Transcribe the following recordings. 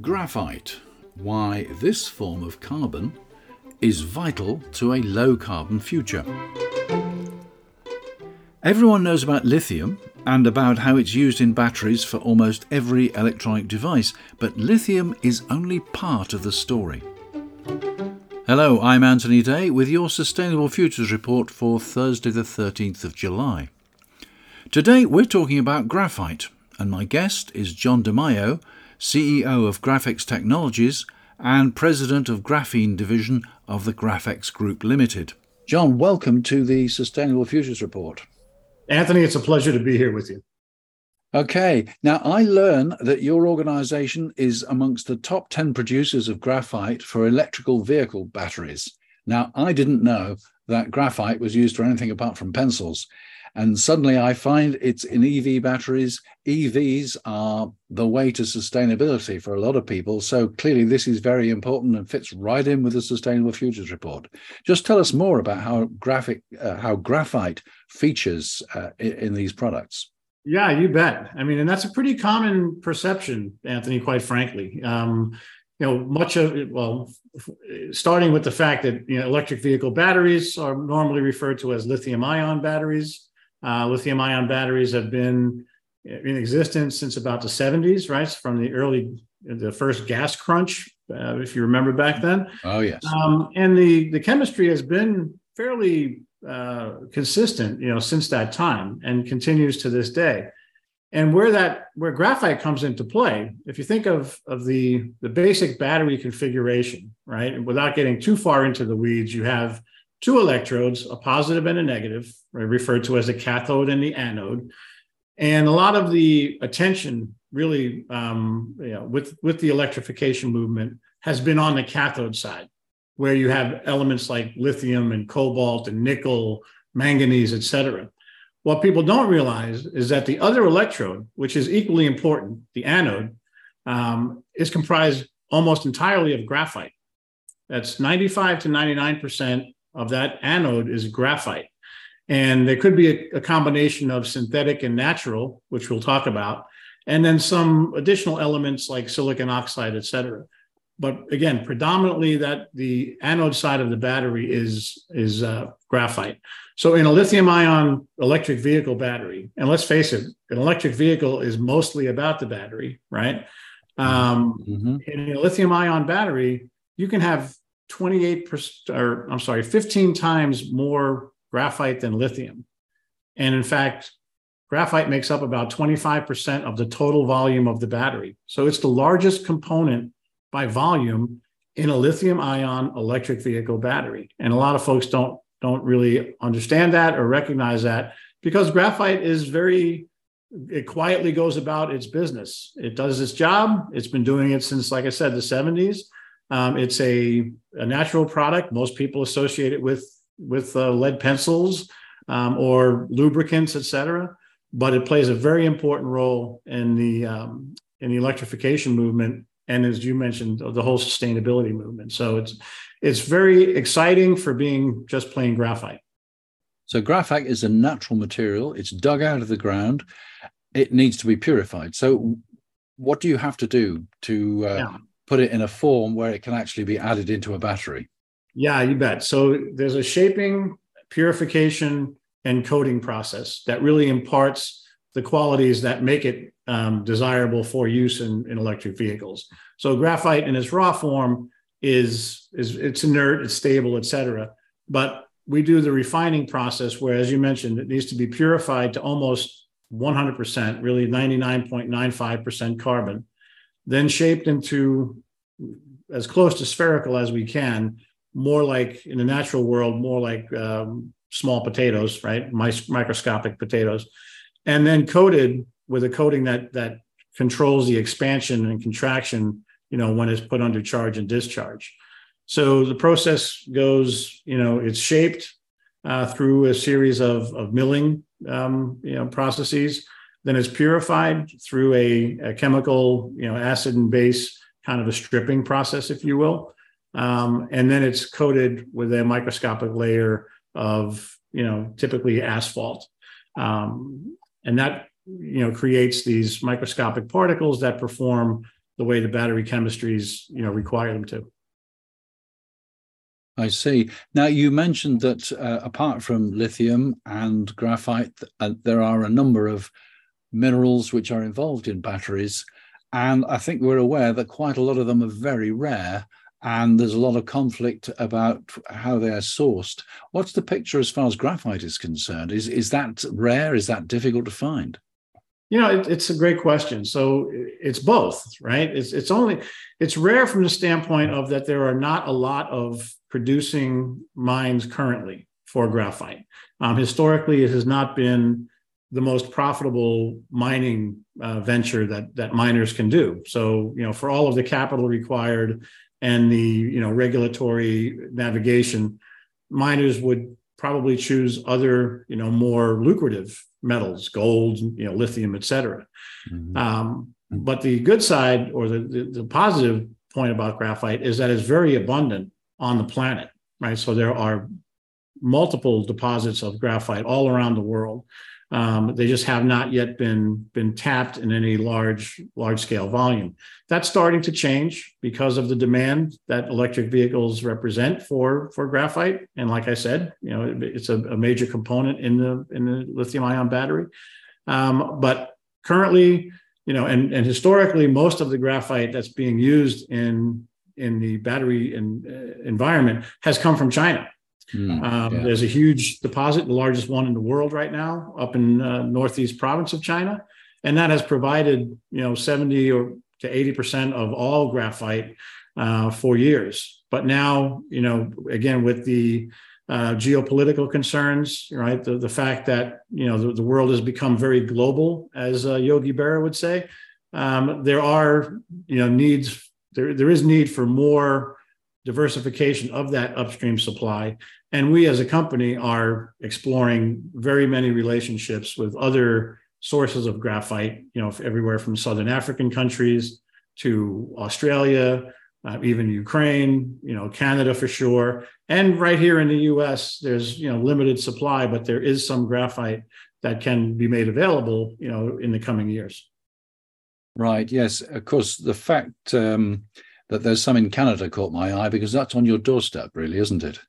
Graphite. Why this form of carbon is vital to a low carbon future. Everyone knows about lithium and about how it's used in batteries for almost every electronic device, but lithium is only part of the story. Hello, I'm Anthony Day with your Sustainable Futures Report for Thursday, the 13th of July. Today we're talking about graphite, and my guest is John DeMaio, CEO of Graphex Technologies and President of Graphene Division of the Graphex Group Limited. John, welcome to the Sustainable Futures Report. Anthony, it's a pleasure to be here with you. Okay. Now, I learn that your organization is amongst the top 10 producers of graphite for electrical vehicle batteries. Now, I didn't know that graphite was used for anything apart from pencils. And suddenly I find it's in EV batteries. EVs are the way to sustainability for a lot of people. So clearly, this is very important and fits right in with the Sustainable Futures Report. Just tell us more about how graphic, uh, how graphite features uh, in, in these products. Yeah, you bet. I mean, and that's a pretty common perception, Anthony, quite frankly. Um, you know, much of it, well, starting with the fact that, you know, electric vehicle batteries are normally referred to as lithium ion batteries. Uh, lithium ion batteries have been in existence since about the 70s, right? From the early, the first gas crunch, uh, if you remember back then. Oh, yes. Um, and the, the chemistry has been fairly uh, consistent, you know, since that time and continues to this day. And where that where graphite comes into play, if you think of of the the basic battery configuration, right, without getting too far into the weeds, you have two electrodes, a positive and a negative, referred to as the cathode and the anode. And a lot of the attention, really, um, you know, with with the electrification movement, has been on the cathode side where you have elements like lithium and cobalt and nickel, manganese, et cetera. What people don't realize is that the other electrode, which is equally important, the anode, um, is comprised almost entirely of graphite. That's 95 to 99% of that anode is graphite. And there could be a, a combination of synthetic and natural, which we'll talk about, and then some additional elements like silicon oxide, et cetera but again, predominantly that the anode side of the battery is is uh, graphite. So in a lithium ion electric vehicle battery, and let's face it, an electric vehicle is mostly about the battery, right? Um, mm-hmm. In a lithium ion battery, you can have 28%, or I'm sorry, 15 times more graphite than lithium. And in fact, graphite makes up about 25% of the total volume of the battery. So it's the largest component by volume in a lithium ion electric vehicle battery. And a lot of folks don't don't really understand that or recognize that because graphite is very it quietly goes about its business. It does its job. It's been doing it since, like I said, the 70s. Um, it's a, a natural product. Most people associate it with with uh, lead pencils um, or lubricants, et cetera. But it plays a very important role in the um, in the electrification movement and as you mentioned, the whole sustainability movement. So it's it's very exciting for being just plain graphite. So graphite is a natural material. It's dug out of the ground. It needs to be purified. So what do you have to do to uh, yeah. put it in a form where it can actually be added into a battery? Yeah, you bet. So there's a shaping, purification, and coating process that really imparts the qualities that make it um, desirable for use in, in electric vehicles. So graphite in its raw form is is it's inert, it's stable, et cetera. But we do the refining process where, as you mentioned, it needs to be purified to almost 100%, really 99.95% carbon, then shaped into as close to spherical as we can, more like in the natural world, more like um, small potatoes, right? My, microscopic potatoes, and then coated with a coating that that controls the expansion and contraction you know when it's put under charge and discharge. So the process goes you know it's shaped uh, through a series of, of milling um, you know processes. Then it's purified through a, a, chemical you know acid and base kind of a stripping process if you will. Um, and then it's coated with a microscopic layer of you know typically asphalt. Um, and that you know creates these microscopic particles that perform the way the battery chemistries you know require them to. I see. Now, you mentioned that uh, apart from lithium and graphite, uh, there are a number of minerals which are involved in batteries. And I think we're aware that quite a lot of them are very rare. And there's a lot of conflict about how they are sourced. What's the picture as far as graphite is concerned? Is, is that rare? Is that difficult to find? You know, it, it's a great question. So it's both, right? It's it's only it's rare from the standpoint of that there are not a lot of producing mines currently for graphite. Um, historically, it has not been the most profitable mining uh, venture that that miners can do. So, you know, for all of the capital required and the you know regulatory navigation, miners would probably choose other you know more lucrative metals, gold, you know, lithium, et cetera. Mm-hmm. Um, but the good side or the, the, the positive point about graphite is that it's very abundant on the planet, right? So there are multiple deposits of graphite all around the world. Um, they just have not yet been been tapped in any large large scale volume. That's starting to change because of the demand that electric vehicles represent for for graphite. And like I said, you know, it, it's a, a, major component in the in the lithium ion battery. Um, but currently, you know, and and historically, most of the graphite that's being used in in the battery in, uh, environment has come from China. Mm, um, yeah. There's a huge deposit, the largest one in the world right now, up in uh, northeast province of China, and that has provided you know 70 or to 80 percent of all graphite uh, for years. But now, you know, again with the uh, geopolitical concerns, right? The, the fact that you know the, the world has become very global, as uh, Yogi Berra would say, um, there are you know needs. There, there is need for more diversification of that upstream supply. And we as a company are exploring very many relationships with other sources of graphite, you know, everywhere from Southern African countries to Australia, uh, even Ukraine, you know, Canada for sure. And right here in the US, there's, you know, limited supply, but there is some graphite that can be made available, you know, in the coming years. Right. Yes. Of course, the fact um, that there's some in Canada caught my eye because that's on your doorstep, really, isn't it?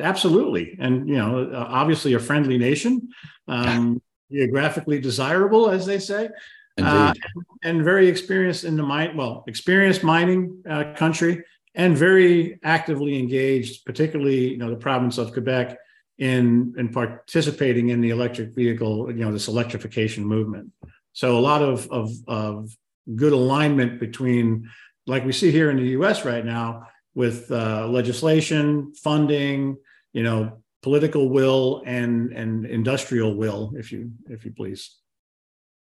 Absolutely, and you know, uh, obviously a friendly nation, um, geographically desirable, as they say, uh, and, and, very experienced in the mine. Well, experienced mining uh, country, and very actively engaged, particularly you know the province of Quebec in in participating in the electric vehicle, you know, this electrification movement. So a lot of of, of good alignment between like we see here in the US right now with uh, legislation, funding, you know, political will and and industrial will, if you if you please.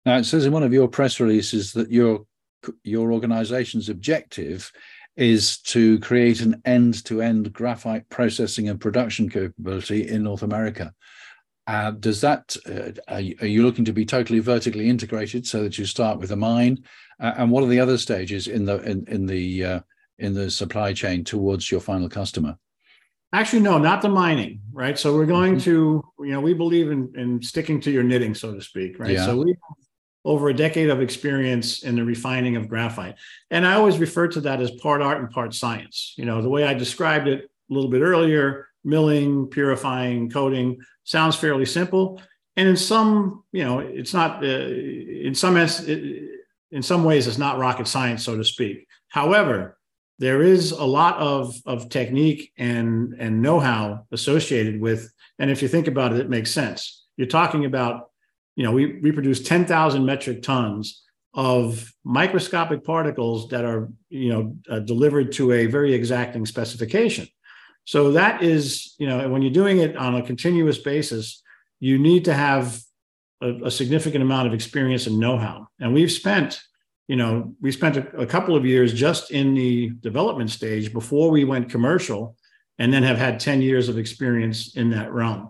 Now it says in one of your press releases that your your organization's objective is to create an end-to-end graphite processing and production capability in North America. Uh, does that uh, are, you, are, you, looking to be totally vertically integrated so that you start with a mine uh, and what are the other stages in the in, in the uh, in the supply chain towards your final customer? Actually, no, not the mining, right? So we're going mm-hmm. to, you know, we believe in, in sticking to your knitting, so to speak, right? Yeah. So we have over a decade of experience in the refining of graphite. And I always refer to that as part art and part science. You know, the way I described it a little bit earlier, milling, purifying, coating sounds fairly simple. And in some, you know, it's not, uh, in some, in some ways, it's not rocket science, so to speak. However, there is a lot of, of technique and, and know-how associated with, and if you think about it, it makes sense. You're talking about, you know, we, we produce 10,000 metric tons of microscopic particles that are, you know, uh, delivered to a very exacting specification. So that is, you know, when you're doing it on a continuous basis, you need to have a, a significant amount of experience and know-how. And we've spent, you know, we spent a, a couple of years just in the development stage before we went commercial, and then have had 10 years of experience in that realm.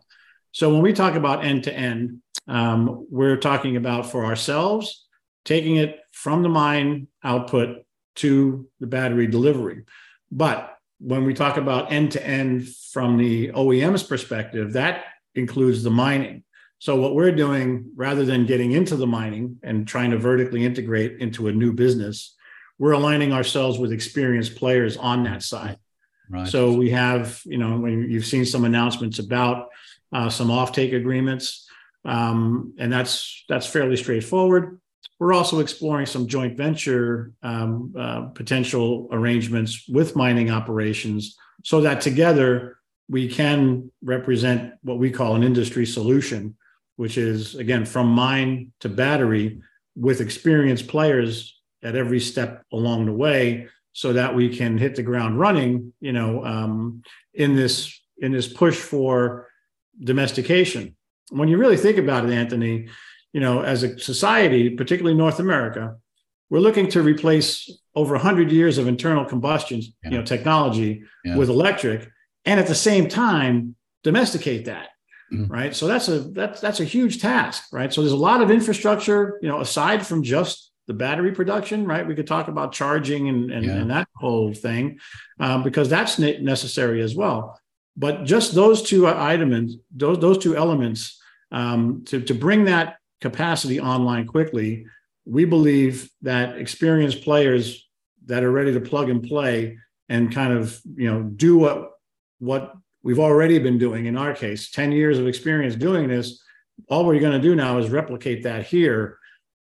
So when we talk about end to end, we're talking about for ourselves taking it from the mine output to the battery delivery. But when we talk about end to end from the OEM's perspective, that includes the mining. So what we're doing, rather than getting into the mining and trying to vertically integrate into a new business, we're aligning ourselves with experienced players on that side. Right. So we have, you know, you've seen some announcements about uh, some offtake agreements, um, and that's that's fairly straightforward. We're also exploring some joint venture um, uh, potential arrangements with mining operations, so that together we can represent what we call an industry solution, which is again from mine to battery with experienced players at every step along the way so that we can hit the ground running you know um, in this in this push for domestication. When you really think about it anthony you know as a society particularly north america we're looking to replace over 100 years of internal combustion yeah. you know technology yeah. with electric and at the same time domesticate that mm-hmm. right so that's a that's that's a huge task right so there's a lot of infrastructure you know aside from just the battery production right we could talk about charging and and, yeah. and that whole thing um, because that's necessary as well but just those two items those those two elements um, to, to bring that capacity online quickly we believe that experienced players that are ready to plug and play and kind of you know do what what we've already been doing in our case 10 years of experience doing this all we're going to do now is replicate that here.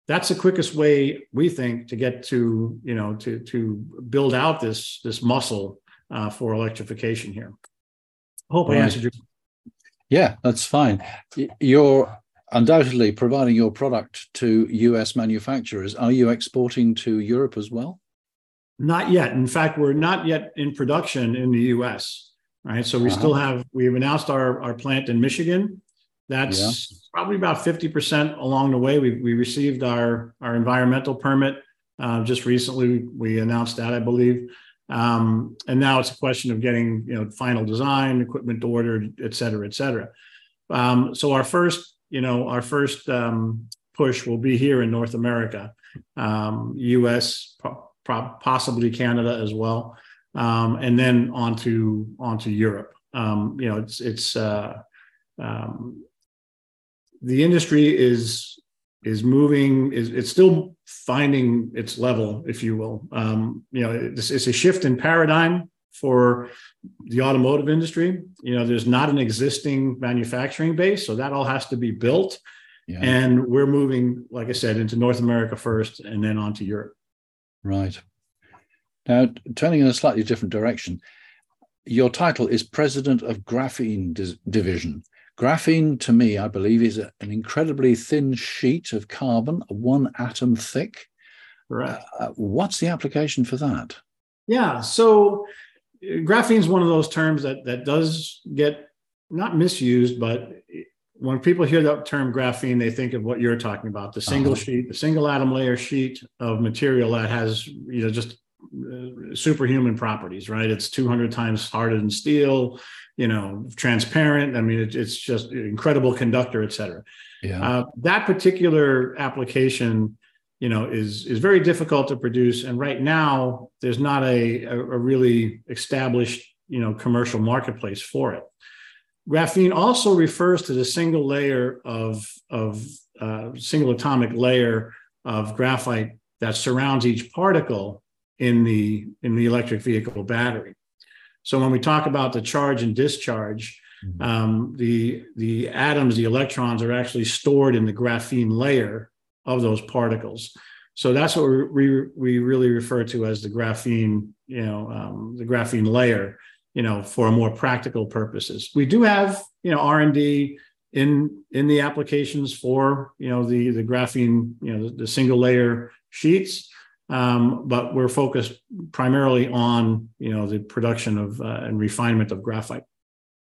That's the quickest way we think to get to you know to to build out this this muscle uh, for electrification here. Hope i answered your yeah that's fine. You're undoubtedly providing your product to us manufacturers are you exporting to europe as well not yet in fact we're not yet in production in the us right? So we uh-huh. still have we've announced our our plant in Michigan. That's yeah. probably about 50% along the way. We, we received our, our environmental permit uh, just recently. We announced that, I believe. Um, and now it's a question of getting you know final design, equipment ordered, et cetera, et cetera. Um, so our first, you know, our first um, push will be here in North America, U.S., um, po- possibly Canada as well um, and then onto onto Europe. Um, you know, it's it's uh, um, the industry is is moving is it's still finding its level, if you will. Um, you know, it's, it's a shift in paradigm for the automotive industry. You know, there's not an existing manufacturing base, so that all has to be built. Yeah. And we're moving, like I said, into North America first, and then on to Europe. Right. Now, turning in a slightly different direction, your title is President of Graphene Division. Graphene, to me, I believe, is a, an incredibly thin sheet of carbon, one atom thick. Right. Uh, what's the application for that? Yeah. So, graphene is one of those terms that that does get not misused, but when people hear that term graphene, they think of what you're talking about the single uh-huh. sheet, the single atom layer sheet of material that has you know just uh, superhuman properties, right? It's 200 times harder than steel, you know, transparent. I mean, it, it's just incredible conductor, et cetera. Yeah. Uh, that particular application, you know, is is very difficult to produce, and right now there's not a, a, a really established, you know, commercial marketplace for it. Graphene also refers to the single layer of of uh, single atomic layer of graphite that surrounds each particle in the in the electric vehicle battery. So when we talk about the charge and discharge, mm-hmm. um, the the atoms, the electrons, are actually stored in the graphene layer of those particles. So that's what we we really refer to as the graphene, you know, um, the graphene layer, you know, for more practical purposes. We do have, you know, R and D in in the applications for, you know, the the graphene, you know, the, the single layer sheets. Um, but we're focused primarily on you know the production of uh, and refinement of graphite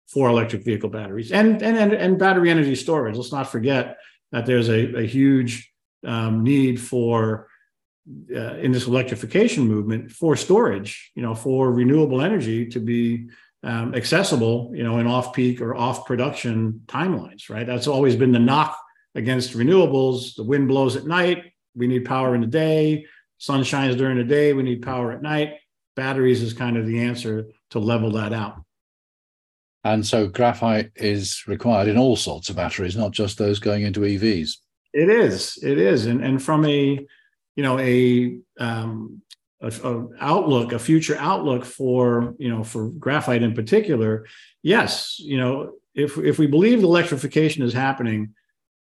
for electric vehicle batteries and and and, and battery energy storage. Let's not forget that there's a, a huge um, need for uh, in this electrification movement for storage, you know, for renewable energy to be um, accessible, you know, in off-peak or off-production timelines. Right. That's always been the knock against renewables. The wind blows at night. We need power in the day sun shines during the day, we need power at night. Batteries is kind of the answer to level that out. And so graphite is required in all sorts of batteries, not just those going into EVs. It is. It is. And and from a you know a um, a, a, outlook, a future outlook for you know for graphite in particular, yes, you know if if we believe the electrification is happening,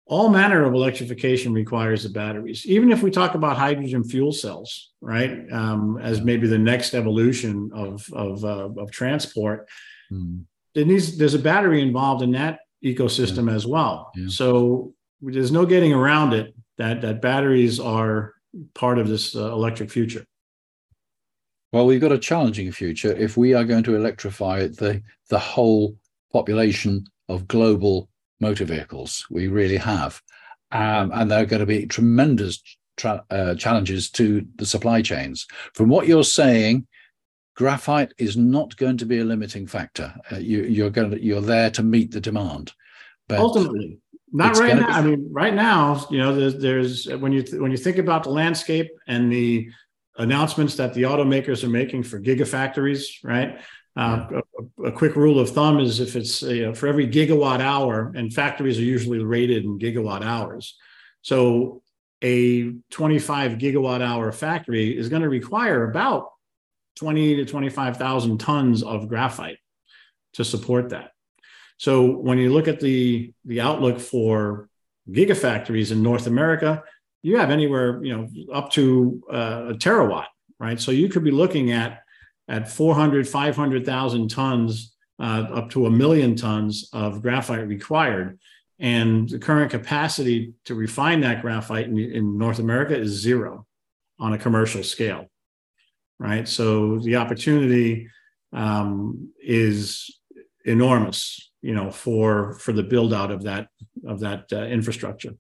all manner of electrification requires the batteries. Even if we talk about hydrogen fuel cells, right, um, as maybe the next evolution of of uh, of transport, mm. there needs there's a battery involved in that ecosystem yeah. as well. Yeah. So there's no getting around it that that batteries are part of this uh, electric future. Well, we've got a challenging future if we are going to electrify the the whole population of global motor vehicles. We really have. Um, and there are going to be tremendous tra- uh, challenges to the supply chains. From what you're saying, graphite is not going to be a limiting factor. Uh, you, are going to, you're there to meet the demand. But ultimately, not right now. Be- I mean, right now, you know, there's, there's when you th- when you think about the landscape and the announcements that the automakers are making for gigafactories, right? Uh, a, a, quick rule of thumb is if it's you know, for every gigawatt hour, and factories are usually rated in gigawatt hours. So a 25 gigawatt hour factory is going to require about 20 to 25,000 tons of graphite to support that. So when you look at the, the outlook for gigafactories in North America, you have anywhere, you know, up to uh, a terawatt, right? So you could be looking at at 400, 500,000 tons uh, up to a million tons of graphite required. And the current capacity to refine that graphite in, in North America is zero on a commercial scale, right? So the opportunity um, is enormous, you know, for for the build out of that of that uh, infrastructure.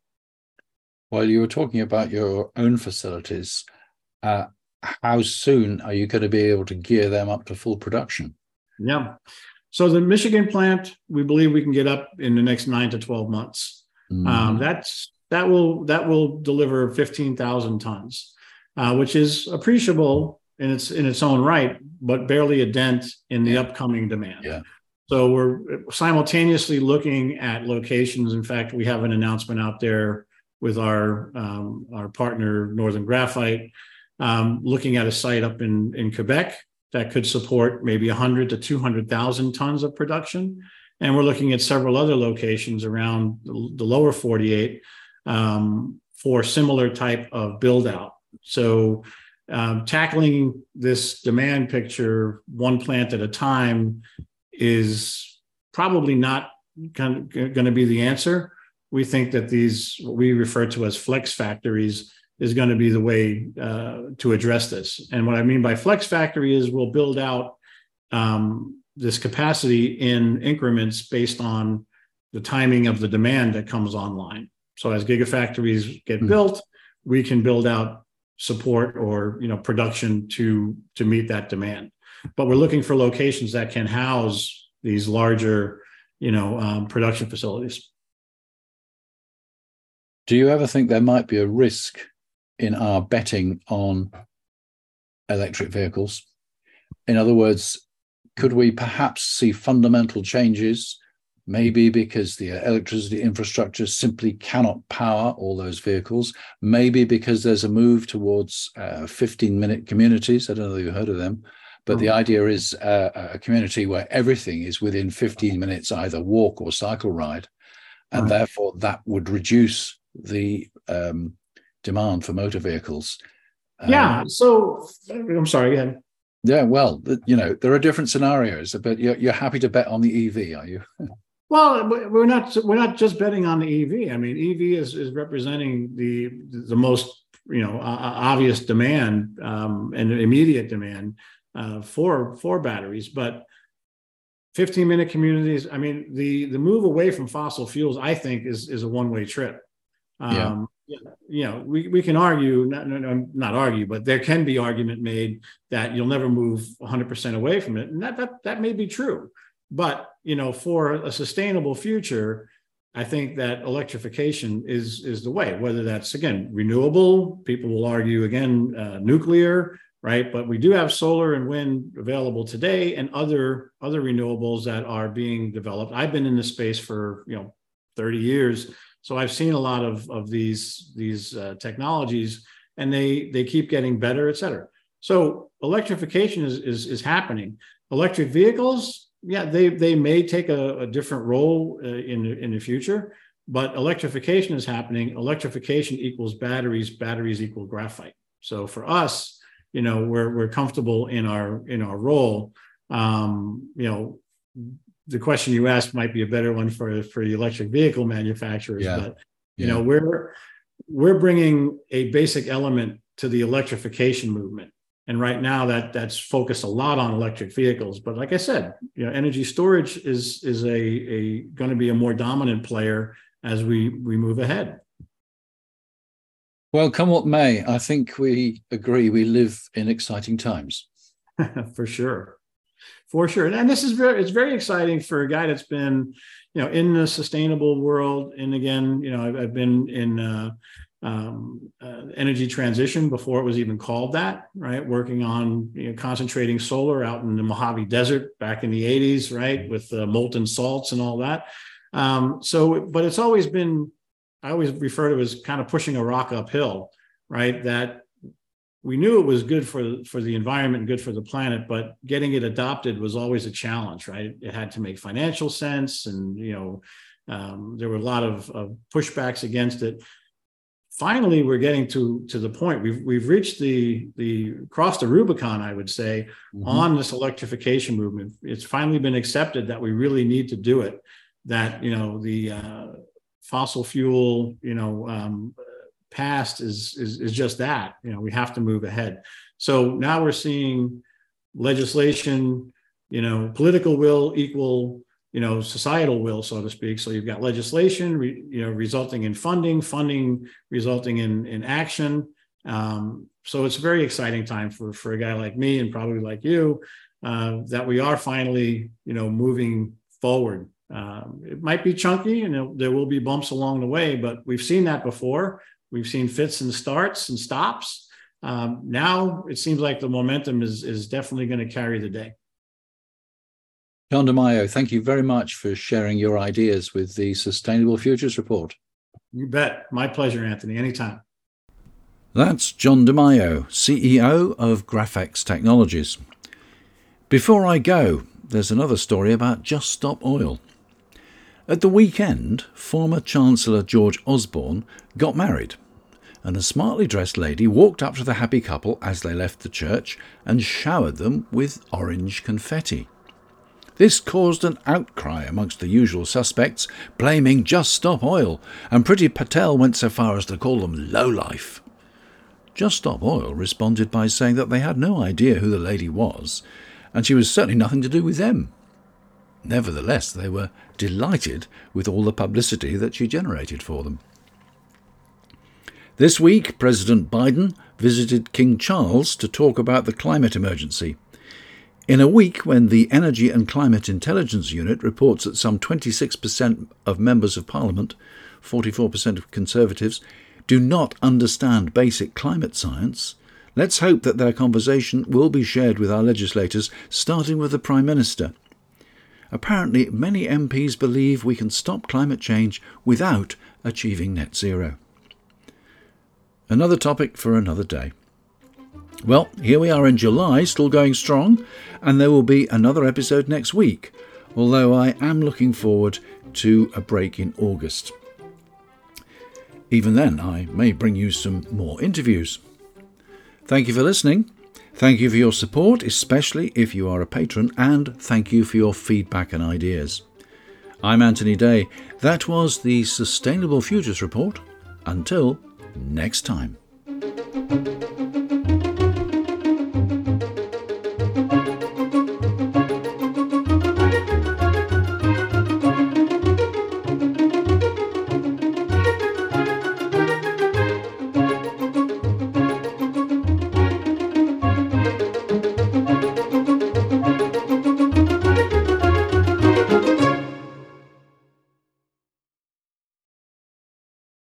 While you were talking about your own facilities, uh, how soon are you going to be able to gear them up to full production? Yeah. So the Michigan plant, we believe we can get up in the next nine to twelve months. Mm-hmm. Um, that's that will that will deliver fifteen thousand tons, uh, which is appreciable in its in its own right, but barely a dent in the yeah. upcoming demand. Yeah. So we're simultaneously looking at locations. In fact, we have an announcement out there with our um, our partner Northern Graphite um, looking at a site up in, in Quebec that could support maybe 100 to 200,000 tons of production. And we're looking at several other locations around the, lower 48 um, for similar type of build out. So um, tackling this demand picture one plant at a time is probably not going to be the answer. We think that these, what we refer to as flex factories, is going to be the way uh, to address this. And what I mean by flex factory is we'll build out um, this capacity in increments based on the timing of the demand that comes online. So as gigafactories get mm-hmm. built, we can build out support or you know production to to meet that demand. But we're looking for locations that can house these larger you know um, production facilities. Do you ever think there might be a risk in our betting on electric vehicles. In other words, could we perhaps see fundamental changes? Maybe because the electricity infrastructure simply cannot power all those vehicles. Maybe because there's a move towards uh, 15 minute communities. I don't know if you've heard of them, but the mm. idea is uh, a community where everything is within 15 minutes, either walk or cycle ride. And right. therefore, that would reduce the um, demand for motor vehicles. Yeah. Um, so I'm sorry. Again. Yeah. Well, you know, there are different scenarios, but you're, you're happy to bet on the EV, are you? well, we're not. We're not just betting on the EV. I mean, EV is is representing the the most you know obvious demand um, and immediate demand uh, for for batteries, but 15 minute communities. I mean, the the move away from fossil fuels, I think, is is a one way trip. Um, yeah. You know, we, we can argue, not, not argue, but there can be argument made that you'll never move 100% away from it. And that, that, that may be true. But, you know, for a sustainable future, I think that electrification is, is the way, whether that's, again, renewable, people will argue, again, uh, nuclear, right? But we do have solar and wind available today, and other other renewables that are being developed. I've been in this space for you know 30 years, so I've seen a lot of of these these uh, technologies, and they they keep getting better, et cetera. So electrification is is, is happening. Electric vehicles, yeah, they they may take a, a different role uh, in in the future, but electrification is happening. Electrification equals batteries. Batteries equal graphite. So for us, you know we're we're comfortable in our in our role um you know the question you asked might be a better one for for the electric vehicle manufacturers yeah. but you yeah. know we're we're bringing a basic element to the electrification movement and right now that that's focused a lot on electric vehicles but like i said you know energy storage is is a a going to be a more dominant player as we we move ahead well, come what may, I think we agree we live in exciting times. for sure. For sure. And this is very it's very exciting for a guy that's been, you know, in the sustainable world. And again, you know, I've, I've been in uh, um, uh, energy transition before it was even called that, right? Working on you know, concentrating solar out in the Mojave Desert back in the 80s, right? With uh, molten salts and all that. Um, so, but it's always been I always refer to it as kind of pushing a rock uphill, right? That we knew it was good for for the environment and good for the planet, but getting it adopted was always a challenge, right? It had to make financial sense, and you know, um, there were a lot of, of pushbacks against it. Finally, we're getting to to the point we've we've reached the the crossed the Rubicon, I would say, mm-hmm. on this electrification movement. It's finally been accepted that we really need to do it. That you know the uh, fossil fuel, you know, um, past is, is is just that. You know, we have to move ahead. So now we're seeing legislation, you know, political will equal, you know, societal will, so to speak. So you've got legislation, re, you know, resulting in funding, funding resulting in in action. Um, so it's a very exciting time for for a guy like me and probably like you uh, that we are finally, you know, moving forward um, it might be chunky and it, there will be bumps along the way, but we've seen that before. We've seen fits and starts and stops. Um, now it seems like the momentum is, is definitely going to carry the day. John DeMaio, thank you very much for sharing your ideas with the Sustainable Futures Report. You bet. My pleasure, Anthony. Anytime. That's John DeMaio, CEO of Graphex Technologies. Before I go, there's another story about Just Stop Oil. At the weekend, former Chancellor George Osborne got married, and a smartly dressed lady walked up to the happy couple as they left the church and showered them with orange confetti. This caused an outcry amongst the usual suspects, blaming Just Stop Oil, and Priti Patel went so far as to call them lowlife. Just Stop Oil responded by saying that they had no idea who the lady was, and she was certainly nothing to do with them. Nevertheless, they were delighted with all the publicity that she generated for them. This week, President Biden visited King Charles to talk about the climate emergency. In a week when the Energy and Climate Intelligence Unit reports that some 26% of members of Parliament, 44% of Conservatives, do not understand basic climate science, let's hope that their conversation will be shared with our legislators, starting with the Prime Minister Apparently, many MPs believe we can stop climate change without achieving net zero. Another topic for another day. Well, here we are in July, still going strong, and there will be another episode next week, although I am looking forward to a break in August. Even then, I may bring you some more interviews. Thank you for listening. Thank you for your support, especially if you are a patron, and thank you for your feedback and ideas. I'm Anthony Day. That was the Sustainable Futures Report. Until next time.